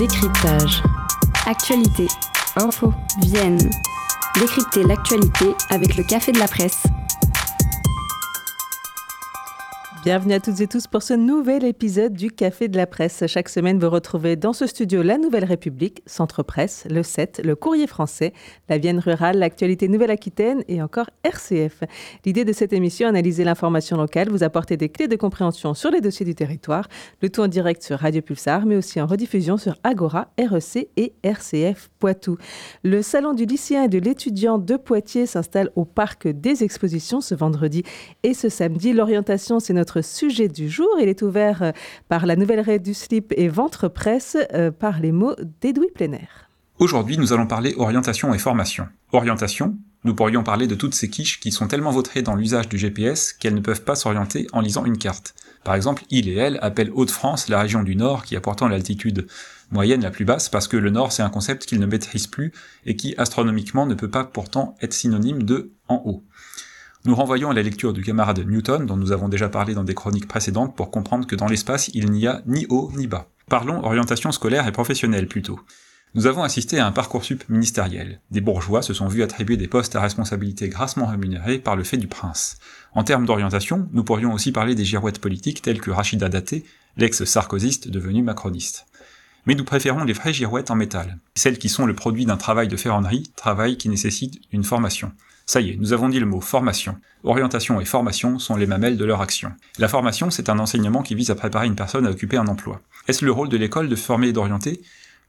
Décryptage. Actualité. Info. Vienne. Décrypter l'actualité avec le Café de la Presse. Bienvenue à toutes et tous pour ce nouvel épisode du Café de la Presse. Chaque semaine, vous retrouvez dans ce studio La Nouvelle République, Centre Presse, le 7, le Courrier français, la Vienne rurale, l'actualité Nouvelle-Aquitaine et encore RCF. L'idée de cette émission, analyser l'information locale, vous apporter des clés de compréhension sur les dossiers du territoire, le tout en direct sur Radio Pulsar, mais aussi en rediffusion sur Agora, REC et RCF Poitou. Le salon du lycéen et de l'étudiant de Poitiers s'installe au Parc des Expositions ce vendredi et ce samedi. L'orientation, c'est notre sujet du jour. Il est ouvert euh, par la nouvelle raie du slip et ventre presse euh, par les mots d'Edoui Plenaire. Aujourd'hui, nous allons parler orientation et formation. Orientation, nous pourrions parler de toutes ces quiches qui sont tellement vautrées dans l'usage du GPS qu'elles ne peuvent pas s'orienter en lisant une carte. Par exemple, il et elle appellent Haute-France la région du Nord qui a pourtant l'altitude moyenne la plus basse parce que le Nord c'est un concept qu'ils ne maîtrisent plus et qui astronomiquement ne peut pas pourtant être synonyme de en haut. Nous renvoyons à la lecture du camarade Newton, dont nous avons déjà parlé dans des chroniques précédentes, pour comprendre que dans l'espace, il n'y a ni haut ni bas. Parlons orientation scolaire et professionnelle plutôt. Nous avons assisté à un parcours sup ministériel. Des bourgeois se sont vus attribuer des postes à responsabilité grassement rémunérés par le fait du prince. En termes d'orientation, nous pourrions aussi parler des girouettes politiques telles que Rachida Daté, l'ex-sarkozyste devenu macroniste. Mais nous préférons les vraies girouettes en métal, celles qui sont le produit d'un travail de ferronnerie, travail qui nécessite une formation. Ça y est, nous avons dit le mot formation. Orientation et formation sont les mamelles de leur action. La formation, c'est un enseignement qui vise à préparer une personne à occuper un emploi. Est-ce le rôle de l'école de former et d'orienter?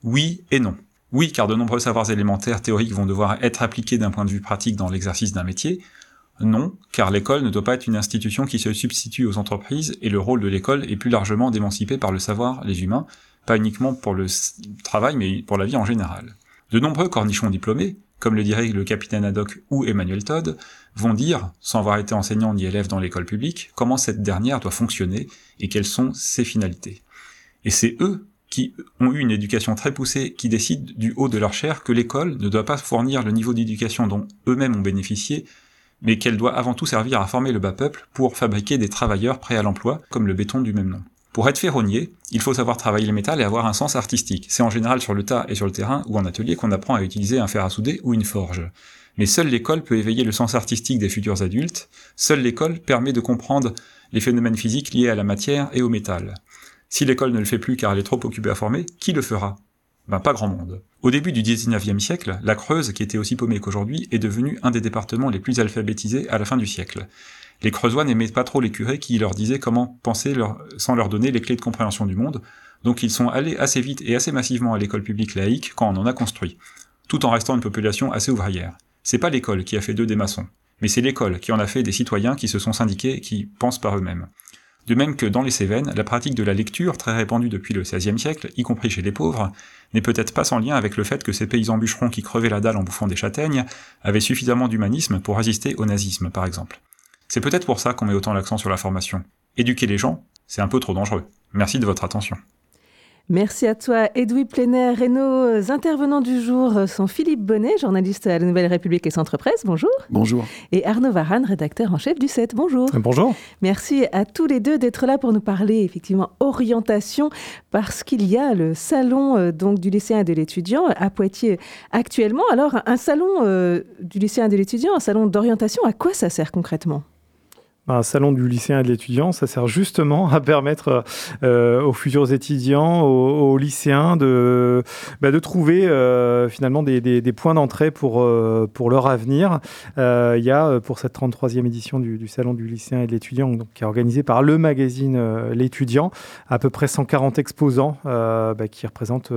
Oui et non. Oui, car de nombreux savoirs élémentaires théoriques vont devoir être appliqués d'un point de vue pratique dans l'exercice d'un métier. Non, car l'école ne doit pas être une institution qui se substitue aux entreprises, et le rôle de l'école est plus largement d'émanciper par le savoir les humains, uniquement pour le travail, mais pour la vie en général. De nombreux cornichons diplômés, comme le dirait le capitaine Haddock ou Emmanuel Todd, vont dire, sans avoir été enseignant ni élève dans l'école publique, comment cette dernière doit fonctionner et quelles sont ses finalités. Et c'est eux qui ont eu une éducation très poussée, qui décident du haut de leur chair que l'école ne doit pas fournir le niveau d'éducation dont eux-mêmes ont bénéficié, mais qu'elle doit avant tout servir à former le bas peuple pour fabriquer des travailleurs prêts à l'emploi, comme le béton du même nom. Pour être ferronnier, il faut savoir travailler le métal et avoir un sens artistique. C'est en général sur le tas et sur le terrain ou en atelier qu'on apprend à utiliser un fer à souder ou une forge. Mais seule l'école peut éveiller le sens artistique des futurs adultes, seule l'école permet de comprendre les phénomènes physiques liés à la matière et au métal. Si l'école ne le fait plus car elle est trop occupée à former, qui le fera? Ben pas grand monde. Au début du 19e siècle, la Creuse, qui était aussi paumée qu'aujourd'hui, est devenue un des départements les plus alphabétisés à la fin du siècle. Les Creusois n'aimaient pas trop les curés qui leur disaient comment penser sans leur donner les clés de compréhension du monde, donc ils sont allés assez vite et assez massivement à l'école publique laïque quand on en a construit, tout en restant une population assez ouvrière. C'est pas l'école qui a fait d'eux des maçons, mais c'est l'école qui en a fait des citoyens qui se sont syndiqués qui pensent par eux-mêmes. De même que dans les Cévennes, la pratique de la lecture, très répandue depuis le XVIe siècle, y compris chez les pauvres, n'est peut-être pas sans lien avec le fait que ces paysans bûcherons qui crevaient la dalle en bouffant des châtaignes avaient suffisamment d'humanisme pour résister au nazisme, par exemple. C'est peut-être pour ça qu'on met autant l'accent sur la formation. Éduquer les gens, c'est un peu trop dangereux. Merci de votre attention. Merci à toi, Edoui Plénaire. Et nos intervenants du jour sont Philippe Bonnet, journaliste à la Nouvelle République et Centre Presse. Bonjour. Bonjour. Et Arnaud Varane, rédacteur en chef du 7. Bonjour. Bonjour. Merci à tous les deux d'être là pour nous parler effectivement orientation, parce qu'il y a le salon euh, donc du lycéen et de l'étudiant à Poitiers actuellement. Alors, un salon euh, du lycéen et de l'étudiant, un salon d'orientation, à quoi ça sert concrètement? Un salon du lycéen et de l'étudiant, ça sert justement à permettre euh, aux futurs étudiants, aux, lycéens de, bah, de trouver euh, finalement des, points d'entrée pour, euh, pour leur avenir. Il y a pour cette 33e édition du, salon du lycéen et de l'étudiant, qui est organisé par le magazine L'étudiant, à peu près 140 exposants bah, qui représentent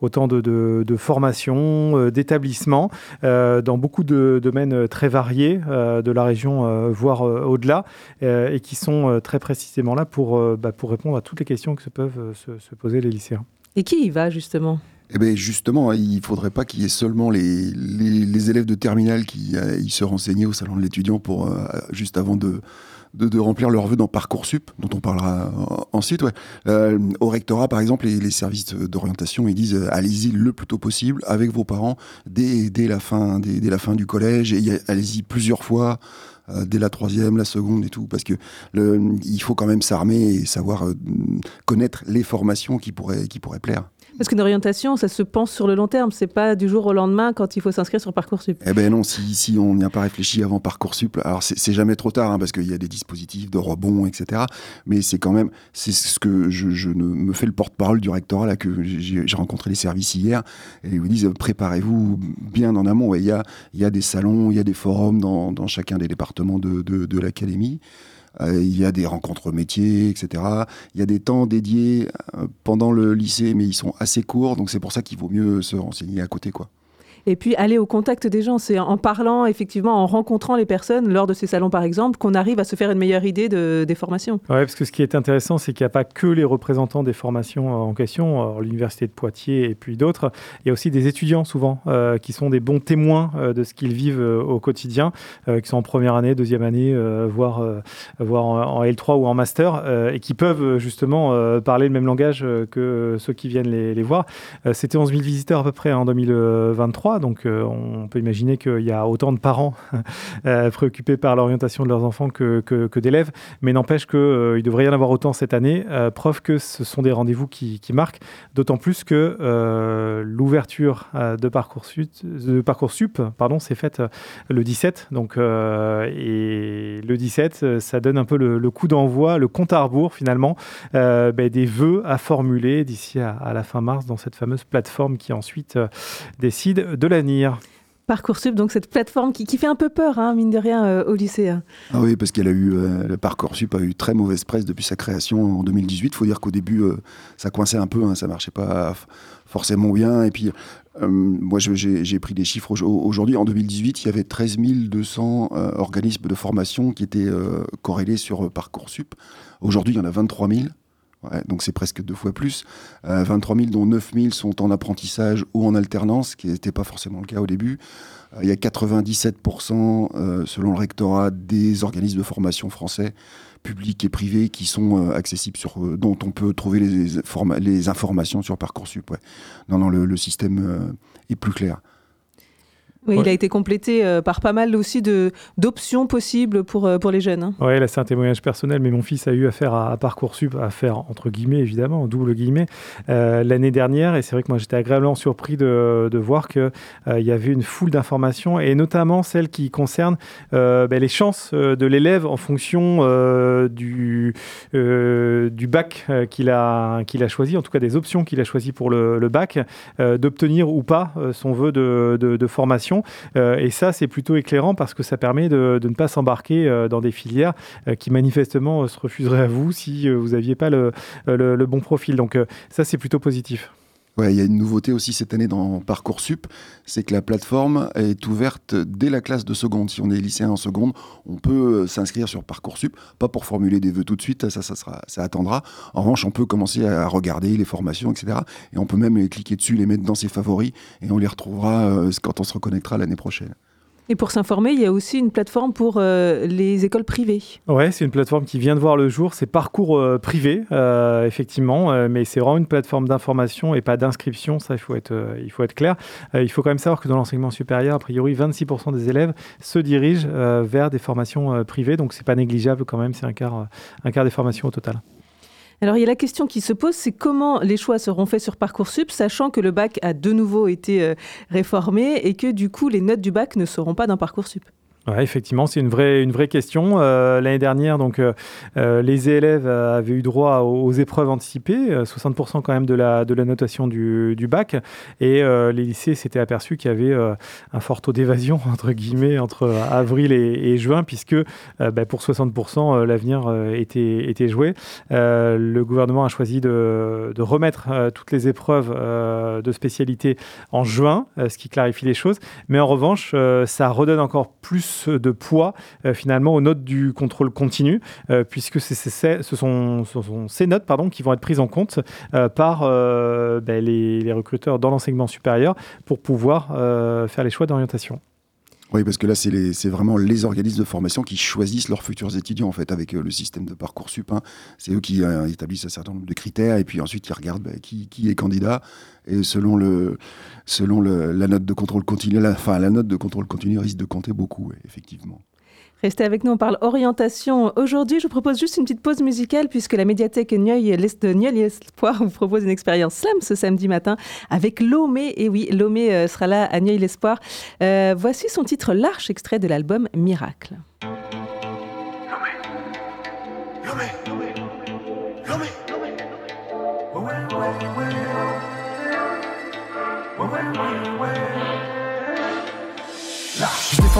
autant de formations, d'établissements, dans beaucoup de domaines très variés de la région, voire au-delà. Euh, et qui sont euh, très précisément là pour, euh, bah, pour répondre à toutes les questions que se peuvent se, poser les lycéens. Et qui y va justement? Eh bien, justement, il ne faudrait pas qu'il y ait seulement les, les, élèves de terminale qui y se renseignaient au salon de l'étudiant pour juste avant de, de, remplir leur vœu dans Parcoursup, dont on parlera ensuite. Ouais. au rectorat, par exemple, les, les services d'orientation, ils disent allez-y le plus tôt possible avec vos parents dès, dès, la, fin, dès, dès la fin du collège, et allez-y plusieurs fois. Euh, dès la troisième, la seconde et tout, parce que il faut quand même s'armer et savoir euh, connaître les formations qui pourraient, qui pourraient plaire. Parce qu'une orientation, ça se pense sur le long terme. C'est pas du jour au lendemain quand il faut s'inscrire sur Parcoursup. Eh ben non, si, on n'y a pas réfléchi avant Parcoursup, alors c'est jamais trop tard hein, parce qu'il y a des dispositifs de rebond, etc. Mais c'est quand même, c'est ce que je, me fais le porte-parole du rectorat là que j'ai rencontré les services hier et ils vous disent préparez-vous bien en amont. Il y a, des salons, il y a des forums dans, chacun des départements de l'académie. Euh, il y a des rencontres métiers, etc. Il y a des temps dédiés euh, pendant le lycée, mais ils sont assez courts, donc c'est pour ça qu'il vaut mieux se renseigner à côté, quoi et puis aller au contact des gens. C'est en parlant, effectivement, en rencontrant les personnes lors de ces salons, par exemple, qu'on arrive à se faire une meilleure idée de, des formations. Oui, parce que ce qui est intéressant, c'est qu'il n'y a pas que les représentants des formations euh, en question, l'Université de Poitiers et puis d'autres. Il y a aussi des étudiants, souvent, euh, qui sont des bons témoins euh, de ce qu'ils vivent au quotidien, qui sont en première année, deuxième année, voire, voire en, L3 ou en master, et qui peuvent justement parler le même langage que ceux qui viennent les voir. C'était 11 000 visiteurs à peu près en 2023 donc euh, on peut imaginer qu'il y a autant de parents euh, préoccupés par l'orientation de leurs enfants que, d'élèves, mais n'empêche qu'il euh, devrait y en avoir autant cette année, preuve que ce sont des rendez-vous qui, marquent, d'autant plus que l'ouverture de Parcoursup, de pardon, s'est faite le 17, donc, et le 17, ça donne un peu le, coup d'envoi, le compte à rebours finalement, ben, des vœux à formuler d'ici à, à, la fin mars dans cette fameuse plateforme qui ensuite décide de de l'avenir. Parcoursup, donc cette plateforme qui, fait un peu peur, hein, mine de rien, euh, au lycée. Ah oui, parce qu'elle a eu, euh, le Parcoursup a eu très mauvaise presse depuis sa création en 2018. Il faut dire qu'au début, euh, ça coinçait un peu, hein, ça marchait pas forcément bien. Et puis, moi, j'ai pris des chiffres aujourd'hui. En 2018, il y avait 13 200 organismes de formation qui étaient corrélés sur Parcoursup. Aujourd'hui, il y en a 23 000 donc c'est presque deux fois plus. 23 euh, 000, dont 9 000 sont en apprentissage ou en alternance, ce qui n'était pas forcément le cas au début. Euh, il y a 97%, euh, selon le rectorat, des organismes de formation français, publics et privés, qui sont accessibles, sur, dont on peut trouver les, les informations sur Parcoursup. Non, non, le système est plus clair. Oui, il a été complété euh, par pas mal aussi d'options possibles pour, euh, pour les jeunes. Hein. Oui, là c'est un témoignage personnel, mais mon fils a eu affaire à, à Parcoursup, à faire entre guillemets évidemment, en double guillemets, euh, l'année dernière. Et c'est vrai que moi j'étais agréablement surpris de, de voir qu'il il y avait une foule d'informations, et notamment celles qui concernent ben, les chances de l'élève en fonction du, du bac qu'il a, qu'il a choisi, en tout cas des options qu'il a choisies pour le, le bac, d'obtenir ou pas son vœu de, de, de formation. Euh, et ça, c'est plutôt éclairant parce que ça permet de, ne pas s'embarquer euh, dans des filières euh, qui manifestement se refuseraient à vous si vous n'aviez pas le, bon profil. Donc ça, c'est plutôt positif. Ouais, il y a une nouveauté aussi cette année dans Parcoursup, c'est que la plateforme est ouverte dès la classe de seconde. Si on est lycéen en seconde, on peut s'inscrire sur Parcoursup, pas pour formuler des vœux tout de suite, ça, sera, ça attendra. En revanche, on peut commencer à regarder les formations, etc. Et on peut même cliquer dessus, les mettre dans ses favoris, et on les retrouvera quand on se reconnectera l'année prochaine. Et pour s'informer, il y a aussi une plateforme pour euh, les écoles privées. Oui, c'est une plateforme qui vient de voir le jour. C'est parcours euh, privé, euh, effectivement, mais c'est vraiment une plateforme d'information et pas d'inscription. Ça, il faut être, il faut être clair. il faut quand même savoir que dans l'enseignement supérieur, a priori, 26% des élèves se dirigent vers des formations privées. Donc, c'est pas négligeable quand même. C'est un quart, un quart des formations au total. Alors il y a la question qui se pose, c'est comment les choix seront faits sur Parcoursup, sachant que le bac a de nouveau été euh, réformé et que du coup les notes du bac ne seront pas dans Parcoursup. Ouais, effectivement, c'est une vraie, une vraie question. Euh, l'année dernière, donc, euh, euh, les élèves avaient eu droit aux, épreuves anticipées, 60% quand même de la, de la notation du, bac, et les lycées s'étaient aperçus qu'il y avait un fort taux d'évasion, entre guillemets, entre avril et, juin, puisque bah, pour 60%, l'avenir était, était joué. le gouvernement a choisi de, de remettre toutes les épreuves de spécialité en juin, ce qui clarifie les choses, mais en revanche, ça redonne encore plus de poids euh, finalement aux notes du contrôle continu, euh, puisque ce, sont, ces notes pardon, qui vont être prises en compte euh, par ben, les, recruteurs dans l'enseignement supérieur pour pouvoir faire les choix d'orientation. Oui, parce que là, c'est vraiment les organismes de formation qui choisissent leurs futurs étudiants, en fait, avec le système de Parcoursup. Hein. C'est eux qui établissent un certain nombre de critères, et puis ensuite, ils regardent ben, qui, est candidat, et selon, le, la note de contrôle continu, la note de contrôle continu risque de compter beaucoup, effectivement. Restez avec nous, on parle orientation. Aujourd'hui, je vous propose juste une petite pause musicale puisque la médiathèque Nieuil de Nieuil Espoir vous propose une expérience slam ce samedi matin avec Lomé. Et oui, Lomé euh, sera là à Nieuil l'Espoir. Euh, voici son titre L'Arche, extrait de l'album Miracle.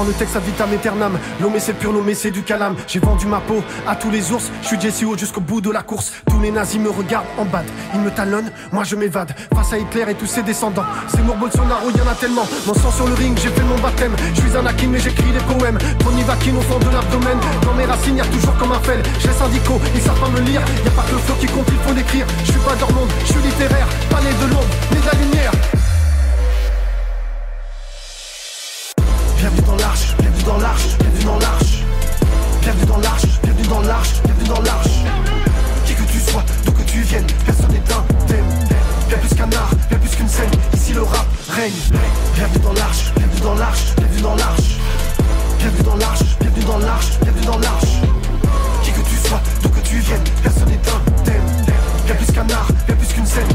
Le texte à vitam aeternam. L'homme c'est pur, l'homme c'est du calame. J'ai vendu ma peau à tous les ours. Je suis Jesse jusqu'au bout de la course. Tous les nazis me regardent en bad. Ils me talonnent, moi je m'évade. Face à Hitler et tous ses descendants. C'est Bolsonaro, y en a tellement. Mon sang sur le ring, j'ai fait mon baptême. Je suis un Akin mais j'écris des poèmes. Tony Vakin au fond de l'abdomen. Dans mes racines, y'a toujours comme un fel. J'ai syndico, ils savent pas me lire. Y a pas que le flow qui compte, il faut l'écrire. Je suis pas monde, je suis littéraire. Pas né de l'ombre, né de la lumière. L'arche, bienvenue dans l'arche, bienvenue dans l'arche. Bienvenue dans l'arche, bienvenue dans l'arche, bienvenue dans l'arche. Qui que tu sois, d'où que tu viennes, personne n'est un thème. Bien plus qu'un art, bien plus qu'une scène, ici le rap règne. Bienvenue dans l'arche, bienvenue dans l'arche, bienvenue dans l'arche. Bienvenue dans l'arche, bienvenue dans l'arche, bienvenue dans l'arche. Qui que tu sois, d'où que tu viennes, personne n'est un thème. Bien plus qu'un art, bien plus qu'une scène,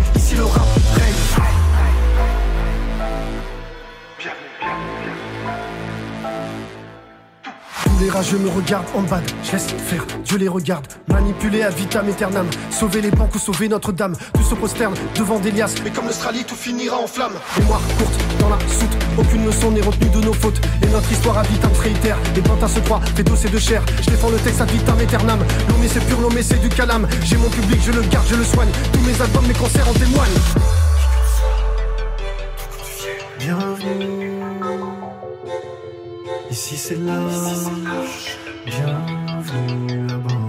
les rageux me regardent en bas, je laisse faire, Dieu les regarde, manipuler à vitam aeternam, sauver les banques ou sauver Notre-Dame, tout se prosterne devant des liasses, mais comme l'Australie tout finira en flammes. Mémoire courte dans la soute, aucune leçon n'est retenue de nos fautes, et notre histoire à vitam se réitère, les à se croient, fait d'os et de chair, je défends le texte à vitam aeternam, l'homme c'est pur, l'homme c'est du calame, j'ai mon public, je le garde, je le soigne, tous mes albums, mes concerts en témoignent. Ici c'est là, bienvenue à bord.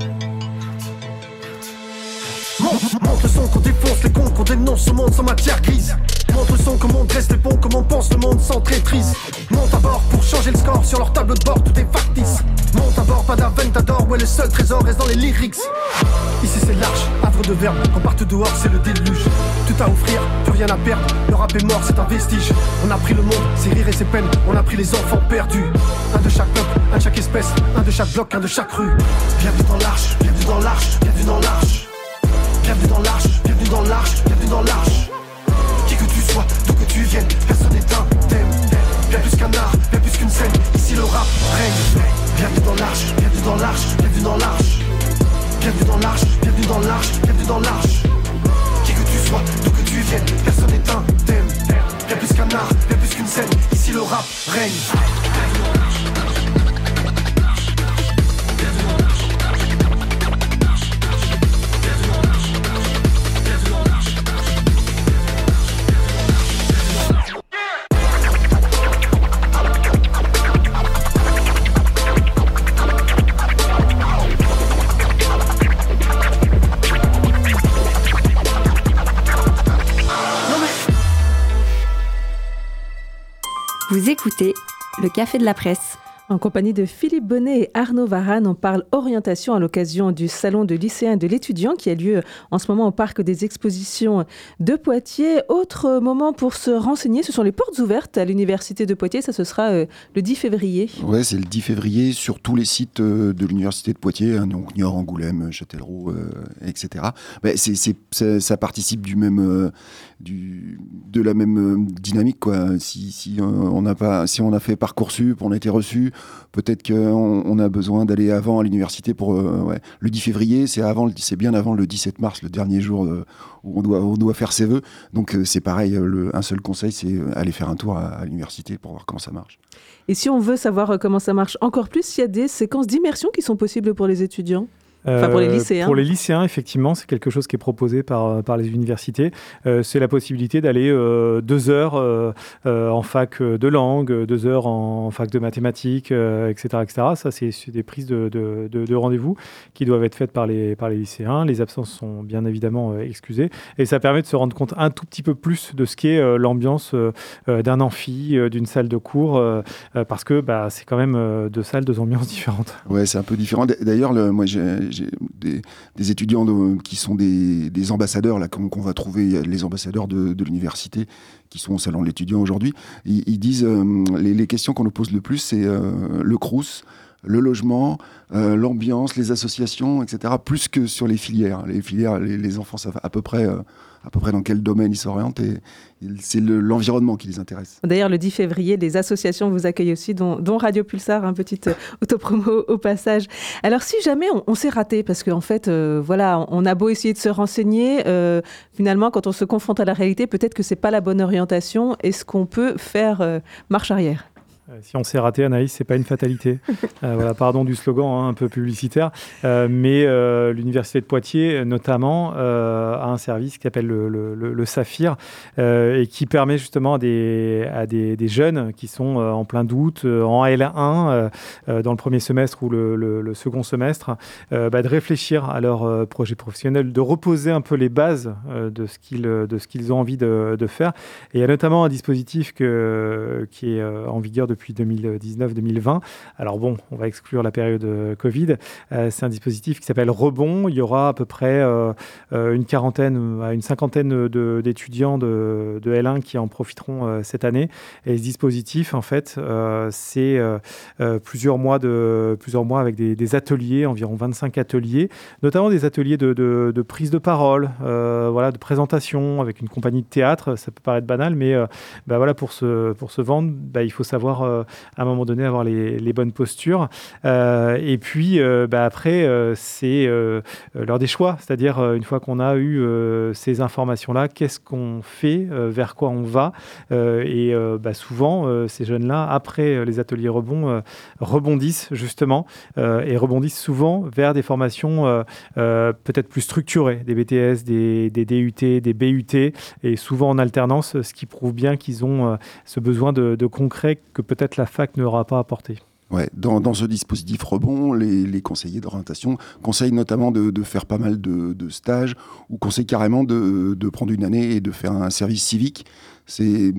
Montre le son qu'on défonce les cons, qu'on dénonce ce monde sans matière grise. Montre le son comment on dresse les ponts, comment on pense le monde sans traîtrise. Monte à bord pour changer le score sur leur tableau de bord, tout est factice. Monte à bord, pas d'aventador, est le seul trésor reste dans les lyrics. Ici c'est l'arche, havre de verbe, quand parte dehors c'est le déluge. Tout à offrir, plus rien à perdre, le rap est mort, c'est un vestige. On a pris le monde, ses rires et ses peines, on a pris les enfants perdus. Un de chaque peuple, un de chaque espèce, un de chaque bloc, un de chaque rue. Bienvenue dans l'arche, bienvenue dans l'arche, bienvenue dans l'arche. Bienvenue dans l'arche, bienvenue dans l'arche, bienvenue dans l'arche. Qui que tu sois, d'où que tu viennes, personne n'est un thème. Bien plus qu'un art, bien plus qu'une scène, ici le rap règne. Bienvenue dans l'arche, bienvenue dans l'arche, bienvenue dans l'arche. Bienvenue dans l'arche, bienvenue dans l'arche, bienvenue dans l'arche. Tu que tu viennes, personne n'est un thème. Bien plus qu'un art, bien plus qu'une scène, ici le rap règne. Vous écoutez le Café de la Presse. En compagnie de Philippe Bonnet et Arnaud Varane, on parle orientation à l'occasion du salon de lycéens de l'étudiant qui a lieu en ce moment au parc des expositions de Poitiers. Autre moment pour se renseigner, ce sont les portes ouvertes à l'université de Poitiers. Ça, ce sera euh, le 10 février. Ouais, c'est le 10 février sur tous les sites euh, de l'université de Poitiers, hein, donc Niort, Angoulême, Châtellerault, euh, etc. Mais c'est, c'est, ça, participe du même, de la même dynamique. Si, si on n'a pas, si on a fait parcoursup, on a été reçu Peut-être qu'on on a besoin d'aller avant à l'université pour euh, le 10 février, c'est avant, c'est bien avant le 17 mars, le dernier jour euh, où on doit, faire ses vœux. Donc euh, c'est pareil, un seul conseil, c'est aller faire un tour à, à l'université pour voir comment ça marche. Et si on veut savoir comment ça marche encore plus, il y a des séquences d'immersion qui sont possibles pour les étudiants? Enfin, pour les euh, lycéens. Pour les lycéens, effectivement, c'est quelque chose qui est proposé par, par les universités. Euh, c'est la possibilité d'aller euh, deux heures en fac de langue, deux heures en, fac de mathématiques, etc., etc. Ça, c'est des prises de, de, de, rendez-vous qui doivent être faites par les, par les lycéens. Les absences sont bien évidemment excusées. Et ça permet de se rendre compte un tout petit peu plus de ce qu'est l'ambiance d'un amphi, d'une salle de cours, parce que bah, c'est quand même deux salles, deux ambiances différentes. Ouais, c'est un peu différent. D'ailleurs, moi, j'ai j'ai des, étudiants qui sont des, ambassadeurs, là, qu'on va trouver, les ambassadeurs de, l'université qui sont au salon de l'étudiant aujourd'hui. Ils, disent, euh, les, questions qu'on nous pose le plus, c'est euh, le CRUS, le logement, euh, l'ambiance, les associations, etc., plus que sur les filières. Les filières, les, enfants savent à peu près, euh, à peu près dans quel domaine ils s'orientent et c'est l'environnement qui les intéresse. D'ailleurs, le 10 février, les associations vous accueillent aussi, dont, Radio Pulsar, un petit euh, autopromo au passage. Alors, si jamais on, s'est raté, parce qu'en fait, voilà, on a beau essayer de se renseigner, finalement, quand on se confronte à la réalité, peut-être que c'est pas la bonne orientation. Est-ce qu'on peut faire marche arrière? euh, si on s'est raté, Anaïs, c'est pas une fatalité. Euh, voilà, pardon du slogan hein, un peu publicitaire, euh, mais l'université de Poitiers, notamment, a un service qui s'appelle le, Saphir et qui permet justement à des, à des, jeunes qui sont en plein doute, en L1, dans le premier semestre ou le, second semestre, bah, de réfléchir à leur projet professionnel, de reposer un peu les bases de ce qu'ils de ce qu'ils ont envie de, de, faire. Et il y a notamment un dispositif que, qui est en vigueur depuis depuis 2019-2020. Alors bon, on va exclure la période euh, Covid. Euh, c'est un dispositif qui s'appelle Rebond. Il y aura à peu près euh, une quarantaine à une cinquantaine d'étudiants de, de, L1 qui en profiteront cette année. Et ce dispositif, en fait, c'est plusieurs mois de plusieurs mois avec des, ateliers, environ 25 ateliers, notamment des ateliers de, prise de parole, voilà, de présentation avec une compagnie de théâtre. Ça peut paraître banal, mais bah voilà, pour se pour se vendre, bah, il faut savoir à un moment donné avoir les, bonnes postures. Euh, et puis euh, bah, après, c'est l'heure des choix, c'est-à-dire une fois qu'on a eu ces informations-là, qu'est-ce qu'on fait, vers quoi on va. et bah, souvent, ces jeunes-là, après les ateliers rebond, rebondissent justement et rebondissent souvent vers des formations peut-être plus structurées, des BTS, des, DUT, des BUT, et souvent en alternance, ce qui prouve bien qu'ils ont ce besoin de, de concret que peut-être la fac n'aura pas apporté. Ouais, dans, ce dispositif rebond, les, conseillers d'orientation conseillent notamment de, faire pas mal de, stages ou conseillent carrément de, prendre une année et de faire un service civique. C'est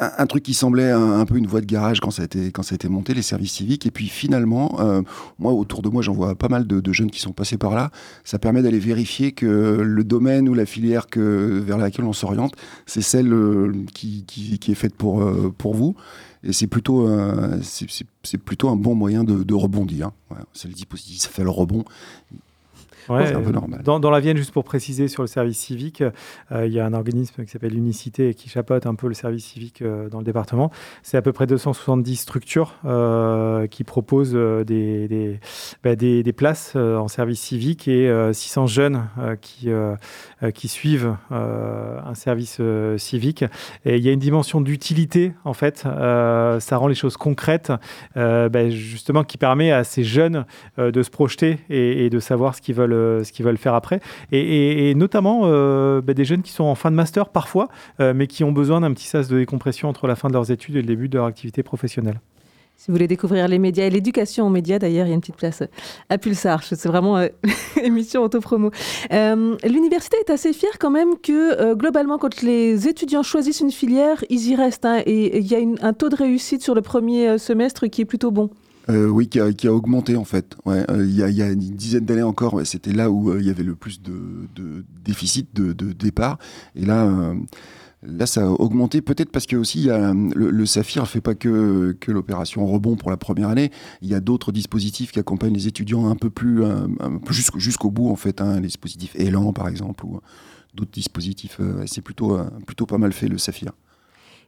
un, un, truc qui semblait un, peu une voie de garage quand ça a été, quand ça a été monté, les services civiques. Et puis finalement, euh, moi, autour de moi, j'en vois pas mal de, jeunes qui sont passés par là. Ça permet d'aller vérifier que le domaine ou la filière que, vers laquelle on s'oriente, c'est celle euh, qui, qui, est faite pour, euh, pour vous. Et c'est plutôt, c'est plutôt un bon moyen de, rebondir. c'est le dispositif, ça fait le rebond c'est un peu normal. Dans, la Vienne, juste pour préciser sur le service civique, euh, il y a un organisme qui s'appelle Unicité et qui chapeaute un peu le service civique euh, dans le département. C'est à peu près 270 structures euh, qui proposent des, des, bah, des, des places en service civique et 600 jeunes qui, qui suivent un service civique. Et il y a une dimension d'utilité, en fait. ça rend les choses concrètes, bah, justement, qui permet à ces jeunes de se projeter et, et de savoir ce qu'ils veulent euh, ce qu'ils veulent faire après. Et, notamment euh, bah, des jeunes qui sont en fin de master parfois, euh, mais qui ont besoin d'un petit sas de décompression entre la fin de leurs études et le début de leur activité professionnelle. Si vous voulez découvrir les médias et l'éducation aux médias, d'ailleurs, il y a une petite place à Pulsar. C'est vraiment émission autopromo. Euh, L'université est assez fière quand même que, globalement, quand les étudiants choisissent une filière, ils y restent. Hein, et il y a un taux de réussite sur le premier semestre qui est plutôt bon. Euh, oui, qui a, augmenté en fait. Euh, il, y a, une dizaine d'années encore, c'était là où euh, il y avait le plus de, déficit de, départ. Et là, là, ça a augmenté peut-être parce que aussi le, le Saphir ne fait pas que, l'opération rebond pour la première année. Il y a d'autres dispositifs qui accompagnent les étudiants un peu plus, jusqu'au bout en fait. Hein, les dispositifs Elan par exemple ou d'autres dispositifs. C'est plutôt, plutôt pas mal fait le Saphir.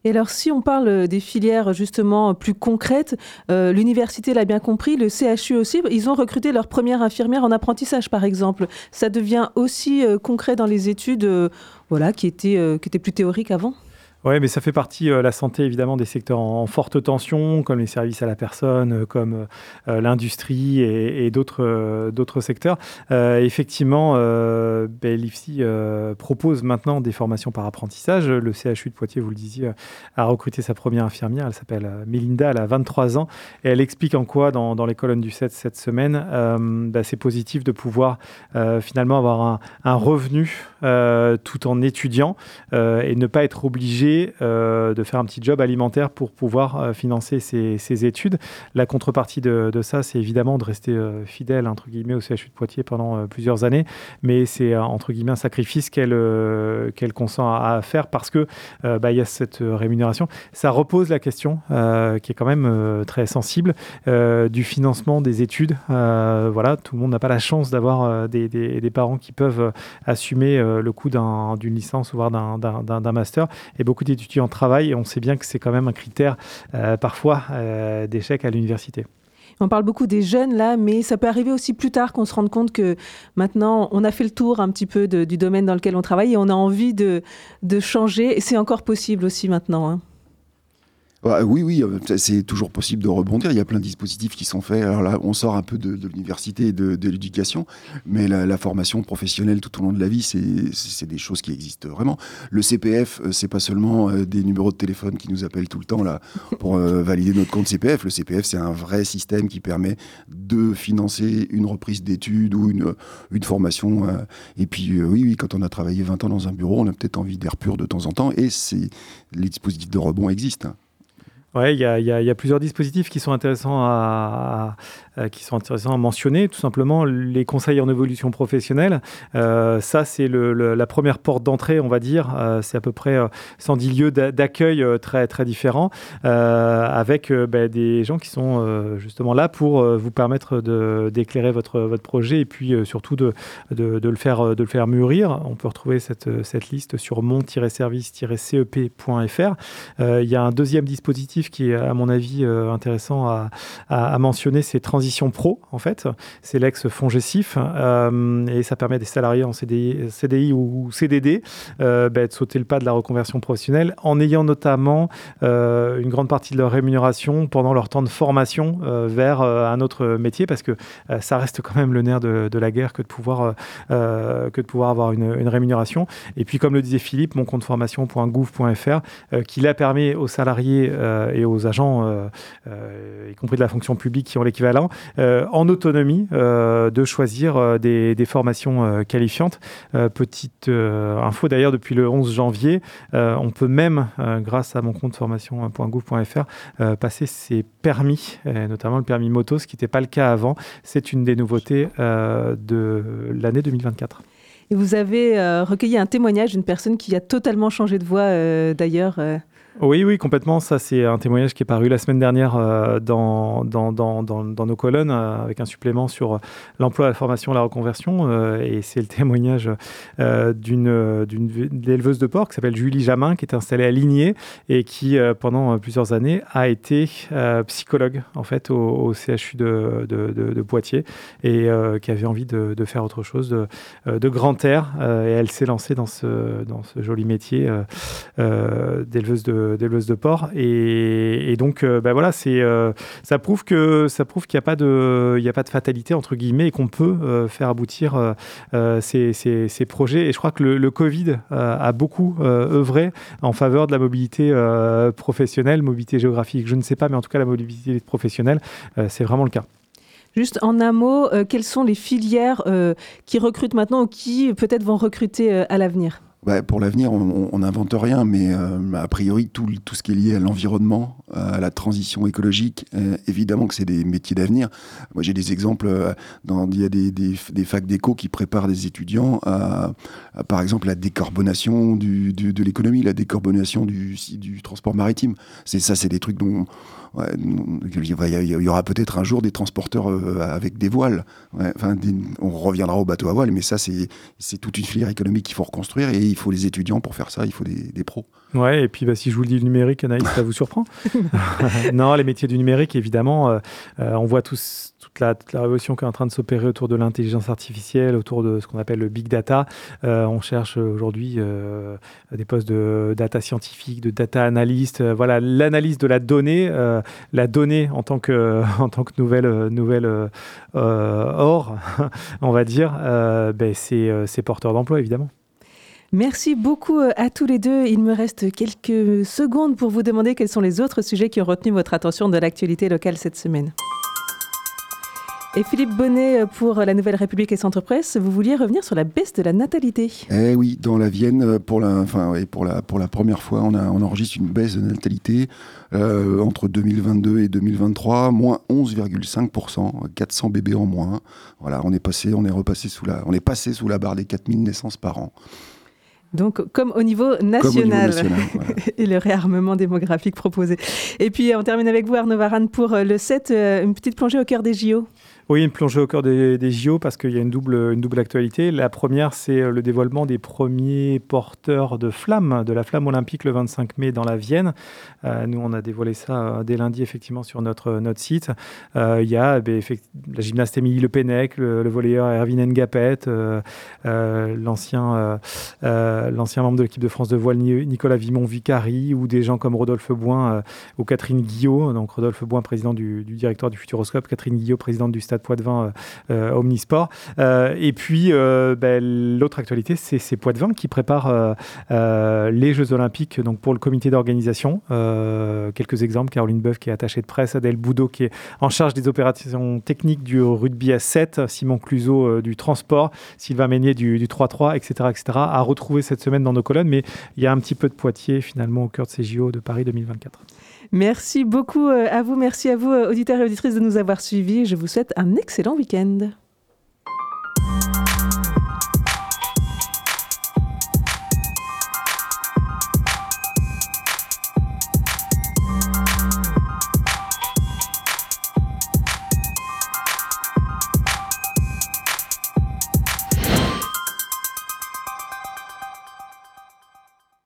Et alors, si on parle euh, des filières justement plus concrètes, euh, l'université l'a bien compris, le CHU aussi, ils ont recruté leur première infirmière en apprentissage, par exemple. Ça devient aussi euh, concret dans les études, voilà, qui étaient, qui étaient plus théoriques avant? Oui, mais ça fait partie, euh, la santé, évidemment, des secteurs en, forte tension, comme les services à la personne, euh, comme euh, l'industrie et, d'autres secteurs. effectivement, l'IFSI propose maintenant des formations par apprentissage. Le CHU de Poitiers, vous le disiez, a recruté sa première infirmière. Elle s'appelle Mélinda, elle a 23 ans. Et elle explique en quoi, dans, les colonnes du 7 cette semaine, ben, c'est positif de pouvoir finalement avoir un revenu tout en étudiant et ne pas être obligé et de faire un petit job alimentaire pour pouvoir financer ses, études. La contrepartie de, ça, c'est évidemment de rester fidèle entre guillemets au CHU de Poitiers pendant plusieurs années, mais c'est entre guillemets un sacrifice qu'elle qu'elle consent à, faire parce que bah, il y a cette rémunération. Ça repose la question qui est quand même très sensible du financement des études. voilà, tout le monde n'a pas la chance d'avoir des, parents qui peuvent assumer le coût d'une licence, voire d'un master. Et beaucoup d'étudiants travaillent et on sait bien que c'est quand même un critère euh, parfois euh, d'échec à l'université. On parle beaucoup des jeunes là, mais ça peut arriver aussi plus tard qu'on se rende compte que maintenant on a fait le tour un petit peu du domaine dans lequel on travaille et on a envie de, de changer. Et c'est encore possible aussi maintenant. Hein. Bah, oui, oui, euh, c'est toujours possible de rebondir. Il y a plein de dispositifs qui sont faits. Alors là, on sort un peu de, l'université et de, l'éducation, mais la, formation professionnelle tout au long de la vie, c'est des choses qui existent vraiment. Le CPF, euh, c'est pas seulement euh, des numéros de téléphone qui nous appellent tout le temps là pour valider notre compte CPF. Le CPF, c'est un vrai système qui permet de financer une reprise d'études ou une, formation. Et puis, oui, oui, quand on a travaillé 20 ans dans un bureau, on a peut-être envie d'air pur de temps en temps, et les dispositifs de rebond existent. Oui, il y, y, a plusieurs dispositifs qui sont intéressants à, qui sont intéressants à mentionner. Tout simplement, les conseils en évolution professionnelle. Euh, ça, c'est la première porte d'entrée, on va dire. Euh, c'est à peu près 110 lieux d'accueil très, très différents, avec ben, des gens qui sont justement là pour vous permettre d'éclairer votre, votre projet et puis surtout de, le faire, de le faire mûrir. On peut retrouver cette, cette liste sur mon-service-cep.fr. Il y a un deuxième dispositif qui est, à mon avis, intéressant à, à, à mentionner, c'est Transition transition pro, en fait. C'est l'ex-fonds euh, et ça permet à des salariés en CDI, ou CDD euh, bah, de sauter le pas de la reconversion professionnelle en ayant notamment euh, une grande partie de leur rémunération pendant leur temps de formation vers un autre métier parce que ça reste quand même le nerf de, la guerre que de pouvoir, que de pouvoir avoir une, rémunération. Et puis, comme le disait Philippe, mon compte formation.gouv.fr qui l'a permis aux salariés et aux agents, y compris de la fonction publique qui ont l'équivalent, euh, en autonomie euh, de choisir euh, des, formations qualifiantes. petite info d'ailleurs, depuis le 11 janvier, on peut même, grâce à mon compte formation.gouv.fr, passer ses permis, notamment le permis moto, ce qui n'était pas le cas avant. C'est une des nouveautés de l'année 2024. Et vous avez recueilli un témoignage d'une personne qui a totalement changé de voix d'ailleurs. Oui, oui, complètement. Ça, c'est un témoignage qui est paru la semaine dernière euh, dans, nos colonnes euh, avec un supplément sur l'emploi, la formation, la reconversion. Euh, et c'est le témoignage d'une éleveuse de porc qui s'appelle Julie Jamin, qui est installée à Ligné et qui, pendant plusieurs années, a été psychologue en fait au, CHU de, de, de, Poitiers et qui avait envie de, faire autre chose de grand air. et elle s'est lancée dans ce, dans ce joli métier d'éleveuse de d'éleveuse de porc. Et, donc, euh, bah voilà, c'est, euh, ça prouve que ça prouve qu'il n'y a pas de, il y a pas de fatalité entre guillemets et qu'on peut euh, faire aboutir ces, ces, projets. Et je crois que le, Covid a beaucoup œuvré en faveur de la mobilité professionnelle, mobilité géographique, je ne sais pas, mais en tout cas la mobilité professionnelle, c'est vraiment le cas. Juste en un mot, quelles sont les filières qui recrutent maintenant ou qui peut-être vont recruter à l'avenir? Bah, pour l'avenir, on n'invente rien, mais euh, a priori, tout, tout, ce qui est lié à l'environnement, à la transition écologique, euh, évidemment que c'est des métiers d'avenir. Moi, j'ai des exemples. Euh, il y a des, des, des facs d'éco qui préparent des étudiants à, par exemple, la décarbonation du, de l'économie, la décarbonation du, du transport maritime. C'est ça, c'est des trucs dont il y aura peut-être un jour des transporteurs euh, avec des voiles. enfin, on reviendra au bateau à voile, mais ça, c'est toute une filière économique qu'il faut reconstruire et il faut les étudiants pour faire ça, il faut des, des pros. Ouais, et puis bah, si je vous le dis le numérique, Anaïs, ça vous surprend Non, les métiers du numérique, évidemment, euh, euh, on voit tous, la, révolution qui est en train de s'opérer autour de l'intelligence artificielle, autour de ce qu'on appelle le big data. on cherche aujourd'hui des postes de data scientifique, de data analyst, voilà, l'analyse de la donnée la donnée en tant que, en tant que nouvelle, nouvelle euh, or, on va dire, euh, ben c'est porteur d'emploi, évidemment. Merci beaucoup euh, à tous les deux. Il me reste quelques secondes pour vous demander quels sont les autres sujets qui ont retenu votre attention de l'actualité locale cette semaine. Et Philippe Bonnet, euh, pour la Nouvelle République et Centre Presse, vous vouliez revenir sur la baisse de la natalité. Eh oui, dans la Vienne, euh, pour la, enfin, pour la, pour la première fois, on, a, on enregistre une baisse de natalité euh, entre 2022 et 2023, moins 11,5%, 400 bébés en moins. Voilà, on est passé, on est repassé sous la, on est passé sous la barre des 4000 naissances par an. Donc, comme au niveau national, et le réarmement démographique proposé. Et puis, on termine avec vous, Arnaud Varane, pour le 7, une petite plongée au cœur des JO. Oui, une plongée au cœur des, JO parce qu'il y a une double, une double actualité. La première, c'est euh, le dévoilement des premiers porteurs de flammes, de la flamme olympique le 25 mai dans la Vienne. Euh, nous, on a dévoilé ça euh, dès lundi, effectivement, sur notre, notre site. il y a ben, la gymnaste Émilie Le Pennec, le, volleyeur Erwin Ngapet, l'ancien l'ancien membre de l'équipe de France de voile Nicolas Vimon-Vicari ou des gens comme Rodolphe Boin ou Catherine Guillot. Donc, Rodolphe Boin, président du, du directeur du Futuroscope, Catherine Guillot, présidente du Stade Poitvin euh, euh, Omnisport. Euh, et puis, ben, l'autre actualité, c'est Poitvin qui prépare les Jeux Olympiques donc pour le comité d'organisation. quelques exemples Caroline Boeuf qui est attachée de presse, Adèle Boudot qui est en charge des opérations techniques du rugby à 7, Simon Cluseau du transport, Sylvain Meignet du 3-3, etc., etc. à retrouver cette semaine dans nos colonnes. Mais il y a un petit peu de Poitiers finalement au cœur de ces JO de Paris 2024. Merci beaucoup à vous, merci à vous, auditeurs et auditrices, de nous avoir suivis. Je vous souhaite un excellent week-end.